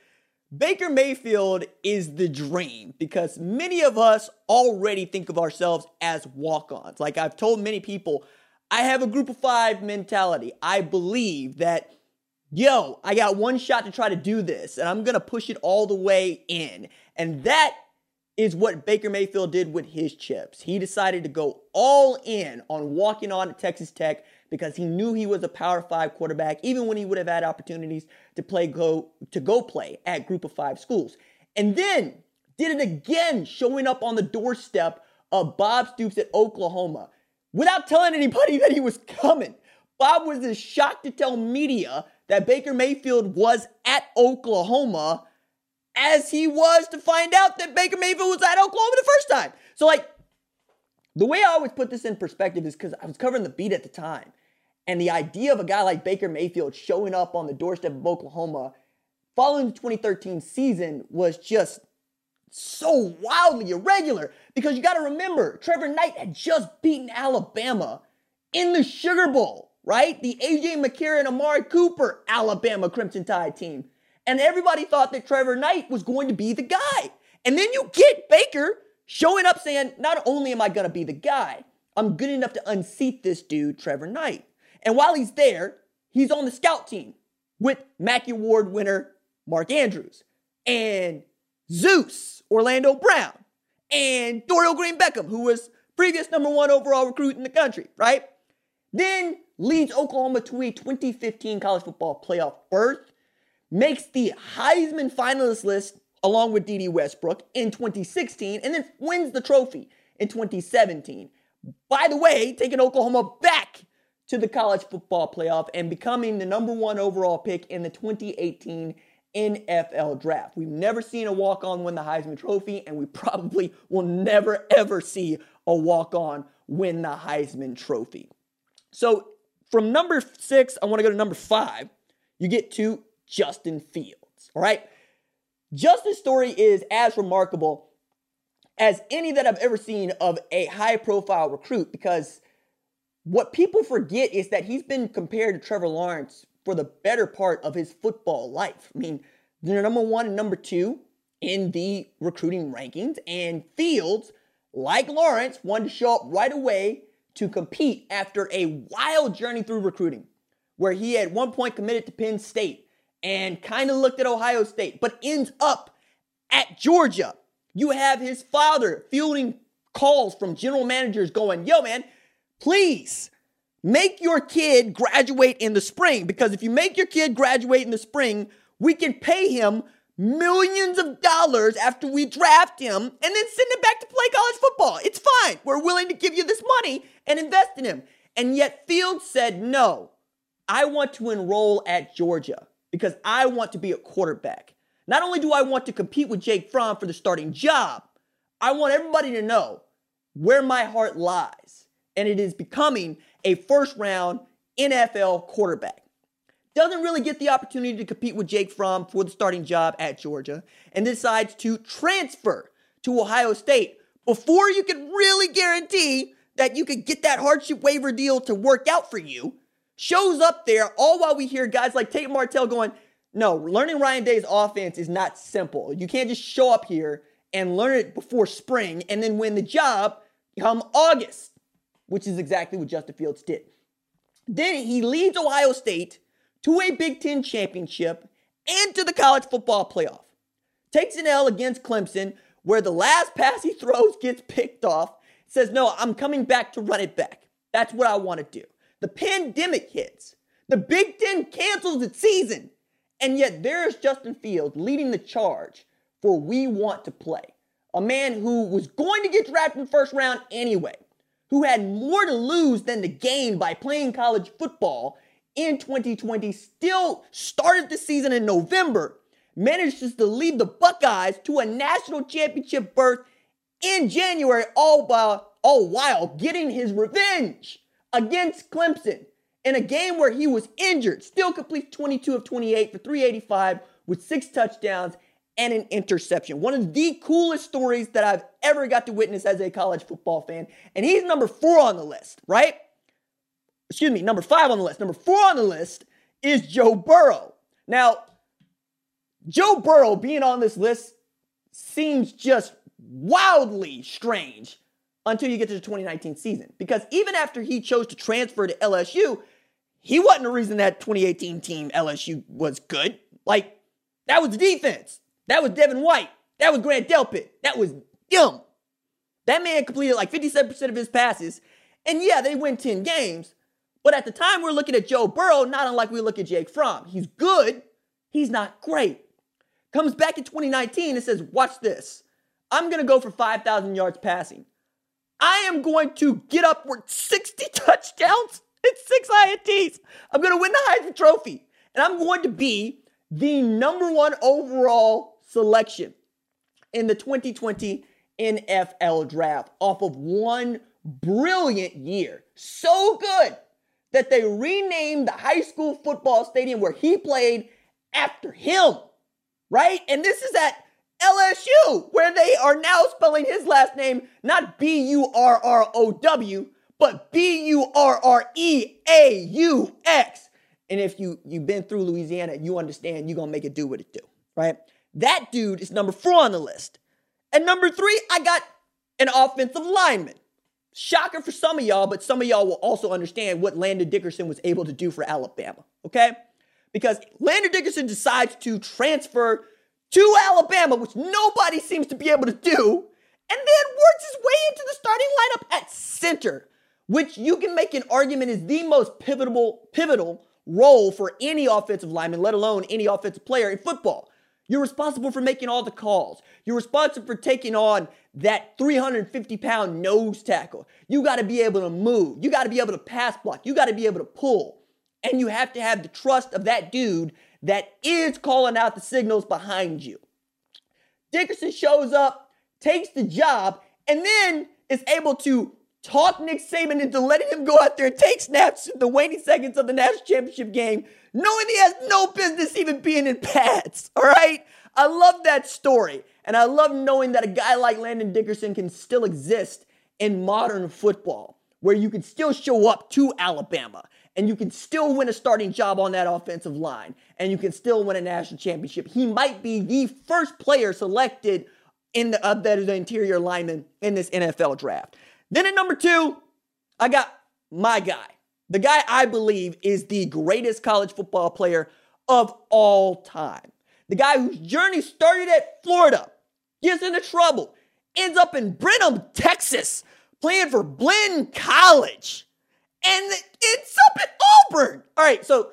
Baker Mayfield is the dream because many of us already think of ourselves as walk ons. Like I've told many people, I have a group of five mentality. I believe that, yo, I got one shot to try to do this and I'm going to push it all the way in. And that is what Baker Mayfield did with his chips. He decided to go all in on walking on Texas Tech because he knew he was a Power 5 quarterback even when he would have had opportunities to play go to go play at Group of 5 schools. And then did it again showing up on the doorstep of Bob Stoops at Oklahoma without telling anybody that he was coming. Bob was as shocked to tell media that Baker Mayfield was at Oklahoma as he was to find out that Baker Mayfield was at Oklahoma the first time. So, like, the way I always put this in perspective is because I was covering the beat at the time. And the idea of a guy like Baker Mayfield showing up on the doorstep of Oklahoma following the 2013 season was just so wildly irregular because you got to remember Trevor Knight had just beaten Alabama in the Sugar Bowl, right? The AJ McCarron, Amari Cooper, Alabama Crimson Tide team. And everybody thought that Trevor Knight was going to be the guy. And then you get Baker showing up saying, not only am I going to be the guy, I'm good enough to unseat this dude, Trevor Knight. And while he's there, he's on the scout team with Mackey Award winner Mark Andrews and Zeus, Orlando Brown, and Dorial Green Beckham, who was previous number one overall recruit in the country, right? Then leads Oklahoma to a 2015 college football playoff berth, makes the Heisman finalist list along with Dede Westbrook in 2016, and then wins the trophy in 2017. By the way, taking Oklahoma back to the college football playoff and becoming the number one overall pick in the 2018 NFL draft. We've never seen a walk on win the Heisman Trophy, and we [LAUGHS] probably will never, ever see a walk on win the Heisman Trophy. So from number six, I want to go to number five. You get to Justin Fields. All right. Justin's story is as remarkable as any that I've ever seen of a high profile recruit because what people forget is that he's been compared to Trevor Lawrence for the better part of his football life. I mean, they're number one and number two in the recruiting rankings, and Fields, like Lawrence, wanted to show up right away to compete after a wild journey through recruiting, where he at one point committed to Penn State and kind of looked at Ohio State, but ends up at Georgia. You have his father fielding calls from general managers going, yo, man, please make your kid graduate in the spring because if you make your kid graduate in the spring, we can pay him millions of dollars after we draft him and then send him back to play college football. It's fine. We're willing to give you this money and invest in him. And yet Fields said, no, I want to enroll at Georgia because I want to be a quarterback. Not only do I want to compete with Jake Fromm for the starting job, I want everybody to know where my heart lies. And it is becoming a first round NFL quarterback. Doesn't really get the opportunity to compete with Jake Fromm for the starting job at Georgia and decides to transfer to Ohio State before you can really guarantee that you could get that hardship waiver deal to work out for you. Shows up there all while we hear guys like Tate Martell going, no, learning Ryan Day's offense is not simple. You can't just show up here and learn it before spring and then win the job come August, which is exactly what Justin Fields did. Then he leads Ohio State to a Big Ten championship and to the college football playoff. Takes an L against Clemson, where the last pass he throws gets picked off. Says, No, I'm coming back to run it back. That's what I want to do. The pandemic hits. The Big Ten cancels its season. And yet there's Justin Fields leading the charge for We Want to Play. A man who was going to get drafted in the first round anyway, who had more to lose than to gain by playing college football in 2020, still started the season in November, manages to lead the Buckeyes to a national championship berth in January, all while, all while getting his revenge against Clemson in a game where he was injured, still completes 22 of 28 for 385 with six touchdowns and an interception. One of the coolest stories that I've ever got to witness as a college football fan. And he's number four on the list, right? Excuse me, number five on the list. Number four on the list is Joe Burrow. Now, Joe Burrow being on this list seems just wildly strange until you get to the 2019 season. Because even after he chose to transfer to LSU, he wasn't the reason that 2018 team LSU was good. Like, that was the defense. That was Devin White. That was Grant Delpit. That was him. That man completed like 57% of his passes. And yeah, they win 10 games. But at the time, we're looking at Joe Burrow, not unlike we look at Jake Fromm. He's good. He's not great. Comes back in 2019 and says, Watch this. I'm going to go for 5,000 yards passing. I am going to get upward 60 [LAUGHS] touchdowns and six INTs. I'm going to win the Heisman Trophy. And I'm going to be the number one overall selection in the 2020 NFL draft off of one brilliant year. So good that they renamed the high school football stadium where he played after him, right? And this is at LSU, where they are now spelling his last name not B U R R O W, but B U R R E A U X. And if you you've been through Louisiana, you understand you're gonna make it do what it do, right? That dude is number four on the list. And number three, I got an offensive lineman. Shocker for some of y'all, but some of y'all will also understand what Landon Dickerson was able to do for Alabama, okay? Because Landon Dickerson decides to transfer to Alabama, which nobody seems to be able to do, and then works his way into the starting lineup at center, which you can make an argument is the most pivotal, pivotal role for any offensive lineman, let alone any offensive player in football. You're responsible for making all the calls. You're responsible for taking on that 350 pound nose tackle. You got to be able to move. You got to be able to pass block. You got to be able to pull. And you have to have the trust of that dude that is calling out the signals behind you. Dickerson shows up, takes the job, and then is able to talk Nick Saban into letting him go out there and take snaps in the waning seconds of the national championship game, knowing he has no business even being in pads. All right? I love that story. And I love knowing that a guy like Landon Dickerson can still exist in modern football, where you can still show up to Alabama and you can still win a starting job on that offensive line and you can still win a national championship. He might be the first player selected in the, uh, that is the interior lineman in this NFL draft. Then at number two, I got my guy, the guy I believe is the greatest college football player of all time. The guy whose journey started at Florida, gets into trouble, ends up in Brenham, Texas, playing for Blinn College, and ends up at Auburn. All right, so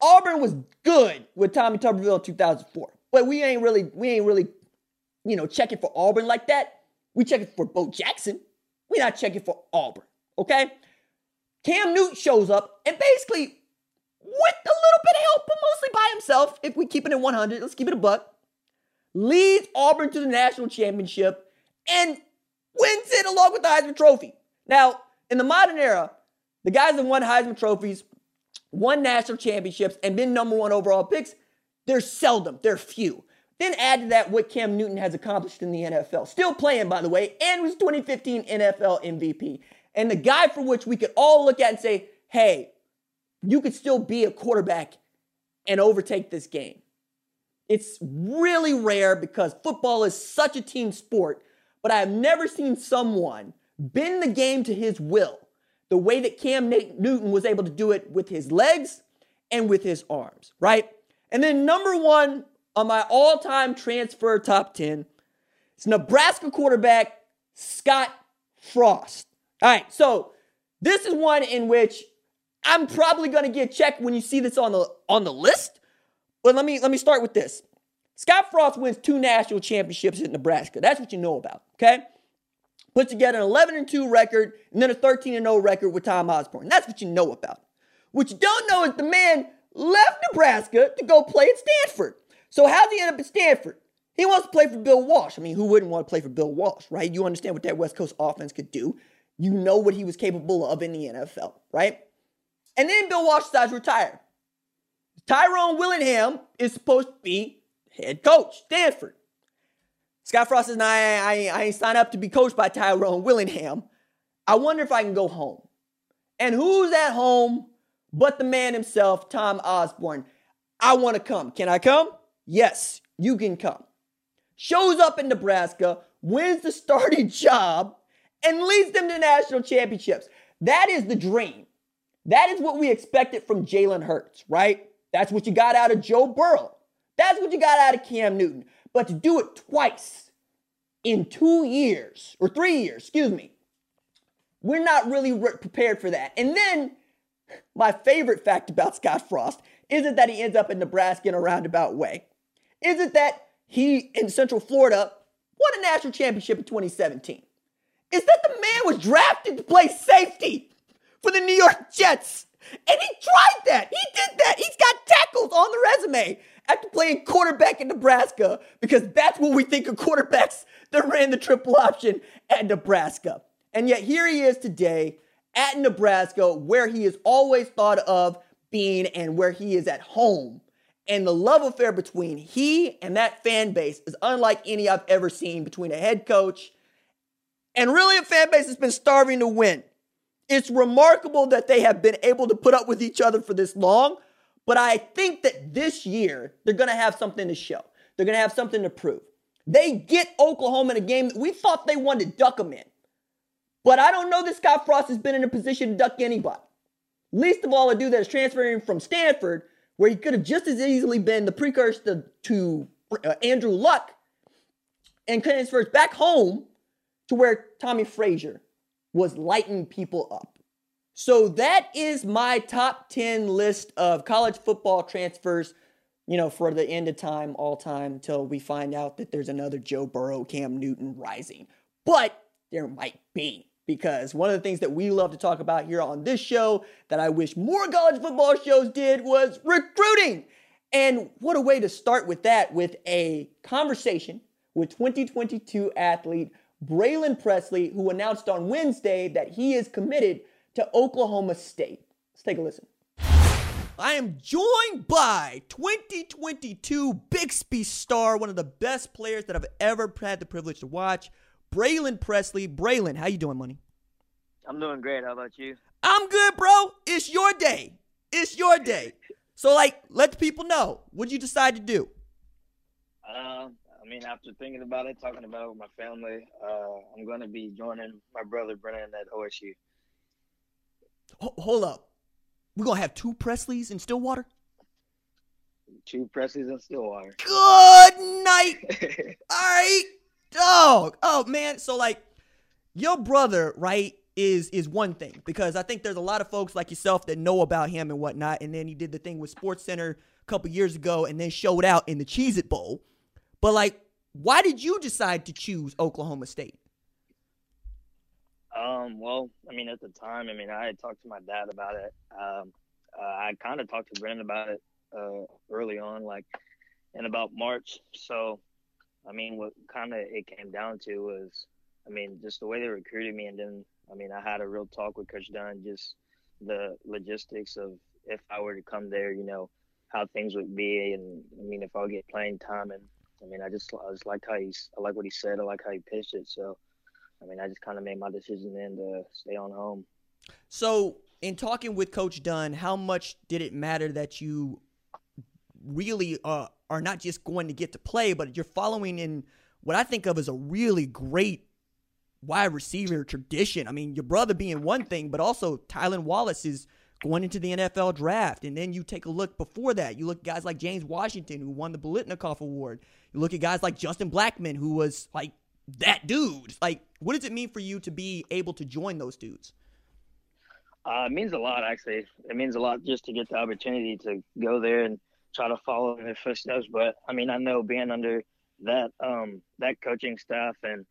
Auburn was good with Tommy Tuberville in 2004. but we ain't really, we ain't really, you know, checking for Auburn like that. We checking for Bo Jackson. we not checking for Auburn. Okay. Cam Newton shows up and basically, with a little bit of help, but mostly by himself, if we keep it in 100, let's keep it a buck, leads Auburn to the national championship and wins it along with the Heisman Trophy. Now, in the modern era, the guys that won Heisman trophies, won national championships, and been number one overall picks, they're seldom, they're few. Then add to that what Cam Newton has accomplished in the NFL. Still playing, by the way, and was 2015 NFL MVP. And the guy for which we could all look at and say, hey, you could still be a quarterback and overtake this game. It's really rare because football is such a team sport, but I have never seen someone bend the game to his will the way that Cam Newton was able to do it with his legs and with his arms, right? And then number one on my all time transfer top 10 It's Nebraska quarterback Scott Frost. All right, so this is one in which I'm probably going to get checked when you see this on the on the list. But let me let me start with this. Scott Frost wins two national championships at Nebraska. That's what you know about, okay? put together an 11 and 2 record and then a 13 and 0 record with Tom Osborne. That's what you know about. What you don't know is the man left Nebraska to go play at Stanford. So how's he end up at Stanford? He wants to play for Bill Walsh. I mean, who wouldn't want to play for Bill Walsh, right? You understand what that West Coast offense could do. You know what he was capable of in the NFL, right? And then Bill Walsh decides to retire. Tyrone Willingham is supposed to be head coach, Stanford. Scott Frost says, nah, I, I, I ain't signed up to be coached by Tyrone Willingham. I wonder if I can go home. And who's at home but the man himself, Tom Osborne? I want to come. Can I come? Yes, you can come. Shows up in Nebraska, wins the starting [LAUGHS] job, and leads them to national championships. That is the dream. That is what we expected from Jalen Hurts, right? That's what you got out of Joe Burrow. That's what you got out of Cam Newton. But to do it twice in two years, or three years, excuse me, we're not really re- prepared for that. And then, my favorite fact about Scott Frost isn't that he ends up in Nebraska in a roundabout way. Is it that he, in Central Florida, won a national championship in 2017? Is that the man was drafted to play safety for the New York Jets? And he tried that. He did that. He's got tackles on the resume after playing quarterback in Nebraska because that's what we think of quarterbacks that ran the triple option at Nebraska. And yet here he is today at Nebraska where he is always thought of being and where he is at home. And the love affair between he and that fan base is unlike any I've ever seen between a head coach and really a fan base that's been starving to win. It's remarkable that they have been able to put up with each other for this long, but I think that this year they're going to have something to show. They're going to have something to prove. They get Oklahoma in a game that we thought they wanted to duck them in. But I don't know that Scott Frost has been in a position to duck anybody. Least of all, a dude that is transferring from Stanford, where he could have just as easily been the precursor to, to uh, Andrew Luck, and transfers back home to where Tommie Frazier was lighting people up. So that is my top 10 list of college football transfers, you know, for the end of time, all time, until we find out that there's another Joe Burrow, Cam Newton rising. But there might be, because one of the things that we love to talk about here on this show that I wish more college football shows did was recruiting. And what a way to start with that with a conversation with 2022 athlete Braylon Presley, who announced on Wednesday that he is committed to Oklahoma State. Let's take a listen. I am joined by 2022 Bixby star, one of the best players that I've ever had the privilege to watch, Braylon Presley. Braylon, how you doing, money? I'm doing great. How about you? I'm good, bro. It's your day. It's your [LAUGHS] day. So, like, let the people know what you decide to do. Um, I mean, after thinking about it, talking about it with my family, uh, I'm going to be joining my brother Brennan at OSU hold up. We're going to have two Presleys in Stillwater? Two Presleys in Stillwater. Good night. [LAUGHS] All right. Dog. Oh, man. So, like, your brother, right, is is one thing because I think there's a lot of folks like yourself that know about him and whatnot. And then he did the thing with Sports Center a couple years ago, and then showed out in the Cheez It Bowl. But like, why did you decide to choose Oklahoma State? Um, well, I mean, at the time, I mean, I had talked to my dad about it. Um, uh, I kind of talked to Brennan about it uh, early on, like in about March. So, I mean, what kind of it came down to was, I mean, just the way they recruited me, and then, I mean, I had a real talk with Coach Dunn, just the logistics of if I were to come there, you know, how things would be, and I mean, if I'll get playing time, and I mean, I just, I just like how he's, I like what he said, I like how he pitched it, so. I mean, I just kind of made my decision then to stay on home. So, in talking with Coach Dunn, how much did it matter that you really uh, are not just going to get to play, but you're following in what I think of as a really great wide receiver tradition? I mean, your brother being one thing, but also Tylan Wallace is going into the NFL draft. And then you take a look before that. You look at guys like James Washington, who won the Biletnikoff Award. You look at guys like Justin Blackmon, who was like that dude. Like, what does it mean for you to be able to join those dudes? Uh, it means a lot, actually. It means a lot just to get the opportunity to go there and try to follow in their footsteps. But I mean, I know being under that um, that coaching staff and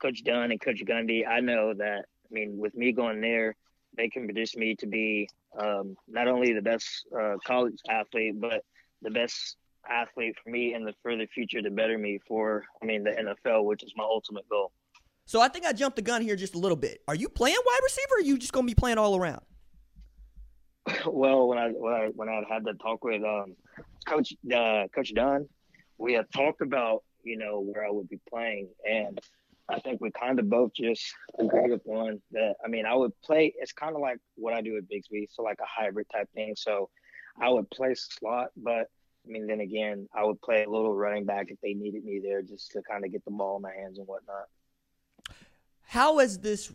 Coach Dunn and Coach Gundy, I know that. I mean, with me going there, they can produce me to be um, not only the best uh, college athlete, but the best athlete for me in the further future to better me for, I mean, the NFL, which is my ultimate goal. So I think I jumped the gun here just a little bit. Are you playing wide receiver? or Are you just going to be playing all around? Well, when I when I when I had the talk with um, Coach uh, Coach Dunn, we had talked about you know where I would be playing, and I think we kind of both just agreed upon that. I mean, I would play. It's kind of like what I do at Bixby, so like a hybrid type thing. So I would play slot, but I mean, then again, I would play a little running back if they needed me there, just to kind of get the ball in my hands and whatnot. How has this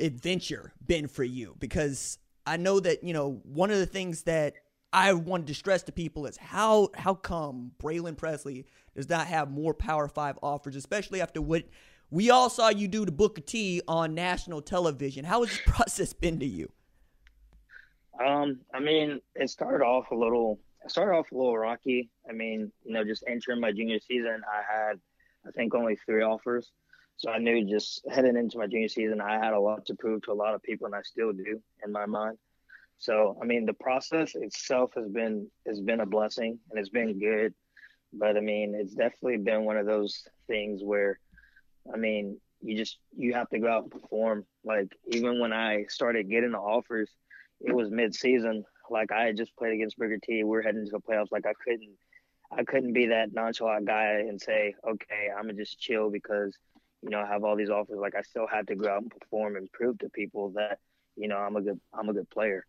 adventure been for you? Because I know that you know one of the things that I wanted to stress to people is how how come Braylon Presley does not have more Power Five offers, especially after what we all saw you do to Booker T on national television. How has this [LAUGHS] process been to you? Um, I mean, it started off a little. It started off a little rocky. I mean, you know, just entering my junior season, I had, I think, only three offers. So I knew just heading into my junior season, I had a lot to prove to a lot of people, and I still do in my mind. So I mean, the process itself has been has been a blessing and it's been good, but I mean, it's definitely been one of those things where, I mean, you just you have to go out and perform. Like even when I started getting the offers, it was mid season. Like I had just played against Booker T. We we're heading to the playoffs. Like I couldn't I couldn't be that nonchalant guy and say, okay, I'm gonna just chill because you know, I have all these offers. Like I still had to go out and perform and prove to people that, you know, I'm a good I'm a good player.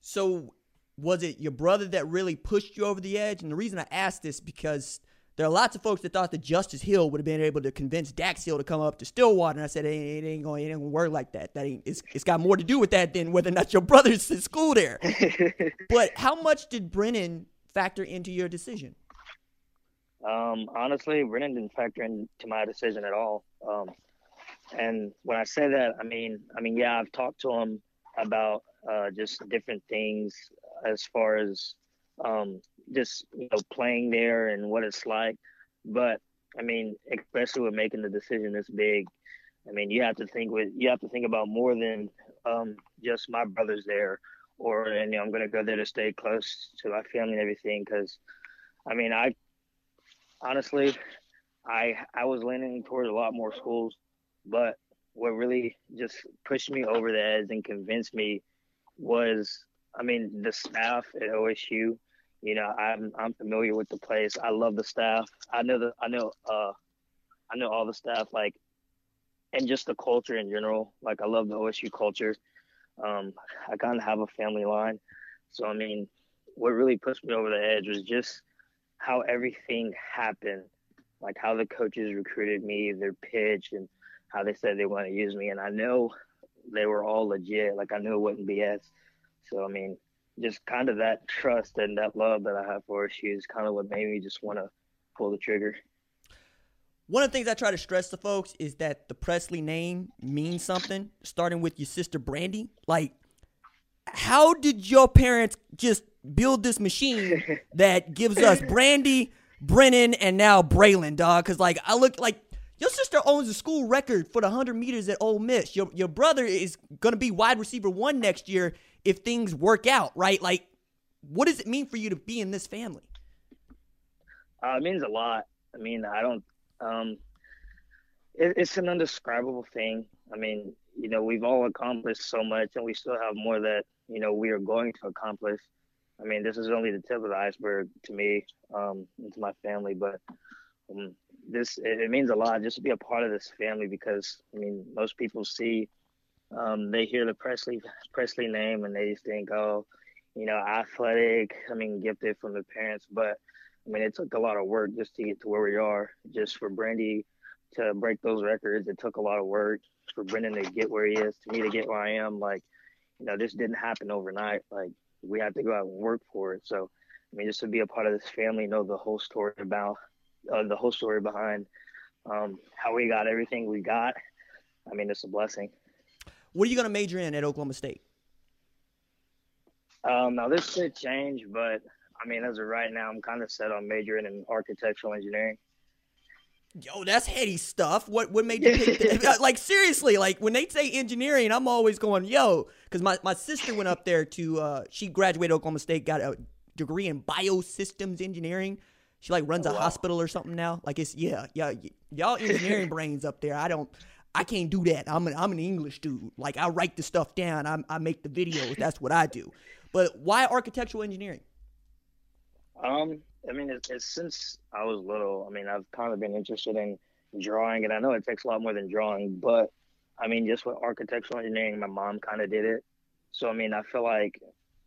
So was it your brother that really pushed you over the edge? And the reason I asked this because there are lots of folks that thought that Justice Hill would have been able to convince Dax Hill to come up to Stillwater, and I said it ain't, it ain't going, it ain't going to work like that. That ain't. It's, it's got more to do with that than whether or not your brother's in school there. [LAUGHS] but how much did Brennan factor into your decision? Um, honestly, Brennan didn't factor into my decision at all. Um, and when I say that, I mean, I mean, yeah, I've talked to him about uh, just different things as far as um, just you know playing there and what it's like. But I mean, especially with making the decision this big, I mean, you have to think with you have to think about more than um, just my brothers there, or and you know, I'm gonna go there to stay close to my family and everything. Because I mean, I honestly, I I was leaning towards a lot more schools, but what really just pushed me over the edge and convinced me was, I mean, the staff at OSU. You know, I'm I'm familiar with the place. I love the staff. I know the I know uh I know all the staff like, and just the culture in general. Like I love the OSU culture. Um, I kind of have a family line, so I mean, what really pushed me over the edge was just how everything happened, like how the coaches recruited me, their pitch, and how they said they want to use me. And I know they were all legit. Like I knew it wasn't BS. So I mean, just kind of that trust and that love that I have for OSU is kind of what made me just want to pull the trigger. One of the things I try to stress to folks is that the Presley name means something, starting with your sister Brandy. Like, how did your parents just build this machine [LAUGHS] that gives us Brandy, Brennan, and now Braylon, dog? Because, like, I look like your sister owns the school record for the 100 meters at Ole Miss. Your, your brother is going to be wide receiver one next year if things work out, right? Like, what does it mean for you to be in this family? Uh, it means a lot. I mean, I don't. Um, it, it's an undescribable thing. I mean, you know, we've all accomplished so much, and we still have more that you know we are going to accomplish. I mean, this is only the tip of the iceberg to me um, and to my family, but um, this it, it, means a lot just to be a part of this family because I mean, most people see, um, they hear the Presley Presley name and they just think, oh, you know, athletic. I mean, gifted from the parents, but I mean, it took a lot of work just to get to where we are. Just for Brandy to break those records, it took a lot of work. For Brennan to get where he is, to me to get where I am, like, you know, this didn't happen overnight. Like, we had to go out and work for it. So, I mean, just to be a part of this family, know the whole story about uh, the whole story behind um, how we got everything we got. I mean, it's a blessing. What are you going to major in at Oklahoma State? Um, now this could change, but I mean, as of right now, I'm kind of set on majoring in architectural engineering. Yo, that's heady stuff. What what made you pick [LAUGHS] that? like seriously? Like when they say engineering, I'm always going yo, because my, my sister went up there to uh, she graduated Oklahoma State, got a degree in biosystems engineering. She like runs oh, a wow. hospital or something now. Like it's yeah yeah y'all engineering [LAUGHS] brains up there. I don't. I can't do that. I'm an I'm an English dude. Like I write the stuff down. I I make the videos. That's what I do. But why architectural engineering? Um, I mean, it's, it's, since I was little. I mean, I've kind of been interested in drawing, and I know it takes a lot more than drawing, but I mean, just with architectural engineering, my mom kind of did it. So I mean, I feel like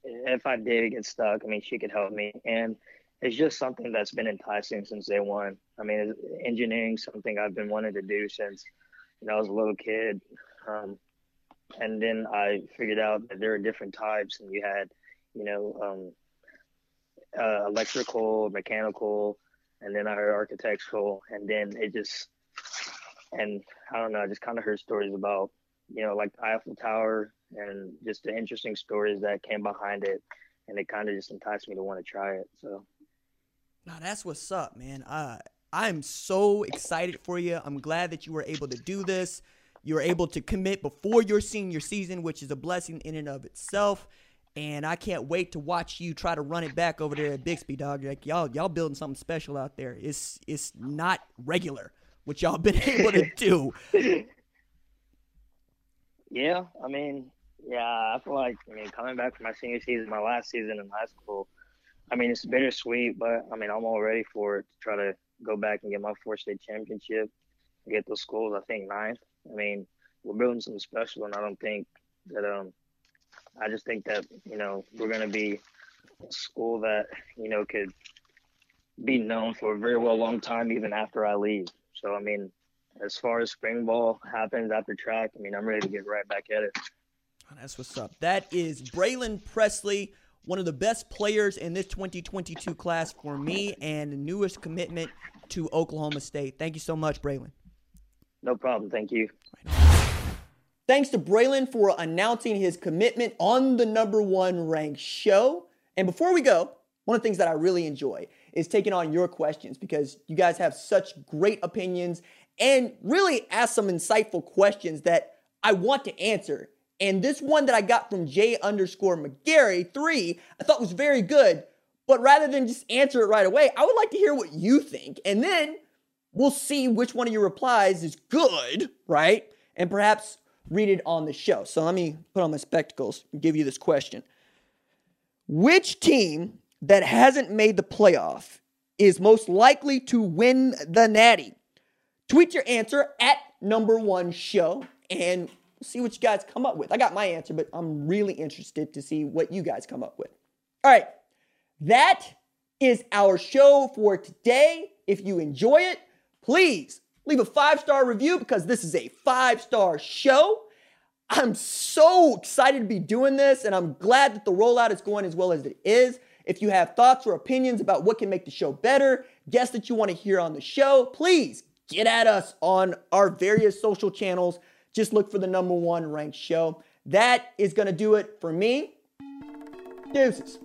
if I did get stuck, I mean, she could help me, and it's just something that's been enticing since day one. I mean, engineering something I've been wanting to do since you know I was a little kid. Um, and then I figured out that there are different types, and you had, you know, um, uh, electrical, mechanical, and then I heard architectural, and then it just, and I don't know, I just kind of heard stories about, you know, like Eiffel Tower and just the interesting stories that came behind it, and it kind of just enticed me to want to try it. So, now that's what's up, man. Uh, I'm so excited for you. I'm glad that you were able to do this. You were able to commit before your senior season, which is a blessing in and of itself. And I can't wait to watch you try to run it back over there at Bixby, dog. Like y'all, y'all building something special out there. It's it's not regular what y'all been [LAUGHS] able to do. Yeah, I mean, yeah, I feel like I mean coming back from my senior season, my last season in high school. I mean, it's bittersweet, but I mean, I'm all ready for it to try to go back and get my four state championship, get those schools. I think ninth. I mean, we're building something special, and I don't think that um I just think that you know we're going to be a school that you know could be known for a very well long time even after I leave. So I mean, as far as spring ball happens after track, I mean I'm ready to get right back at it. That's what's up. That is Braylon Presley, one of the best players in this 2022 class for me, and the newest commitment to Oklahoma State. Thank you so much, Braylon. No problem. Thank you. Thanks to Braylon for announcing his commitment on the number one ranked show. And before we go, one of the things that I really enjoy is taking on your questions because you guys have such great opinions and really ask some insightful questions that I want to answer. And this one that I got from J underscore McGarry three, I thought was very good. But rather than just answer it right away, I would like to hear what you think. And then we'll see which one of your replies is good, right? And perhaps read it on the show. So let me put on my spectacles and give you this question. Which team that hasn't made the playoff is most likely to win the Natty? Tweet your answer at number one show and see what you guys come up with. I got my answer, but I'm really interested to see what you guys come up with. All right, that is our show for today. If you enjoy it, please leave a five star review because this is a five star show. I'm so excited to be doing this, and I'm glad that the rollout is going as well as it is. If you have thoughts or opinions about what can make the show better, guests that you want to hear on the show, please get at us on our various social channels. Just look for the number one ranked show. That is going to do it for me. Deuces.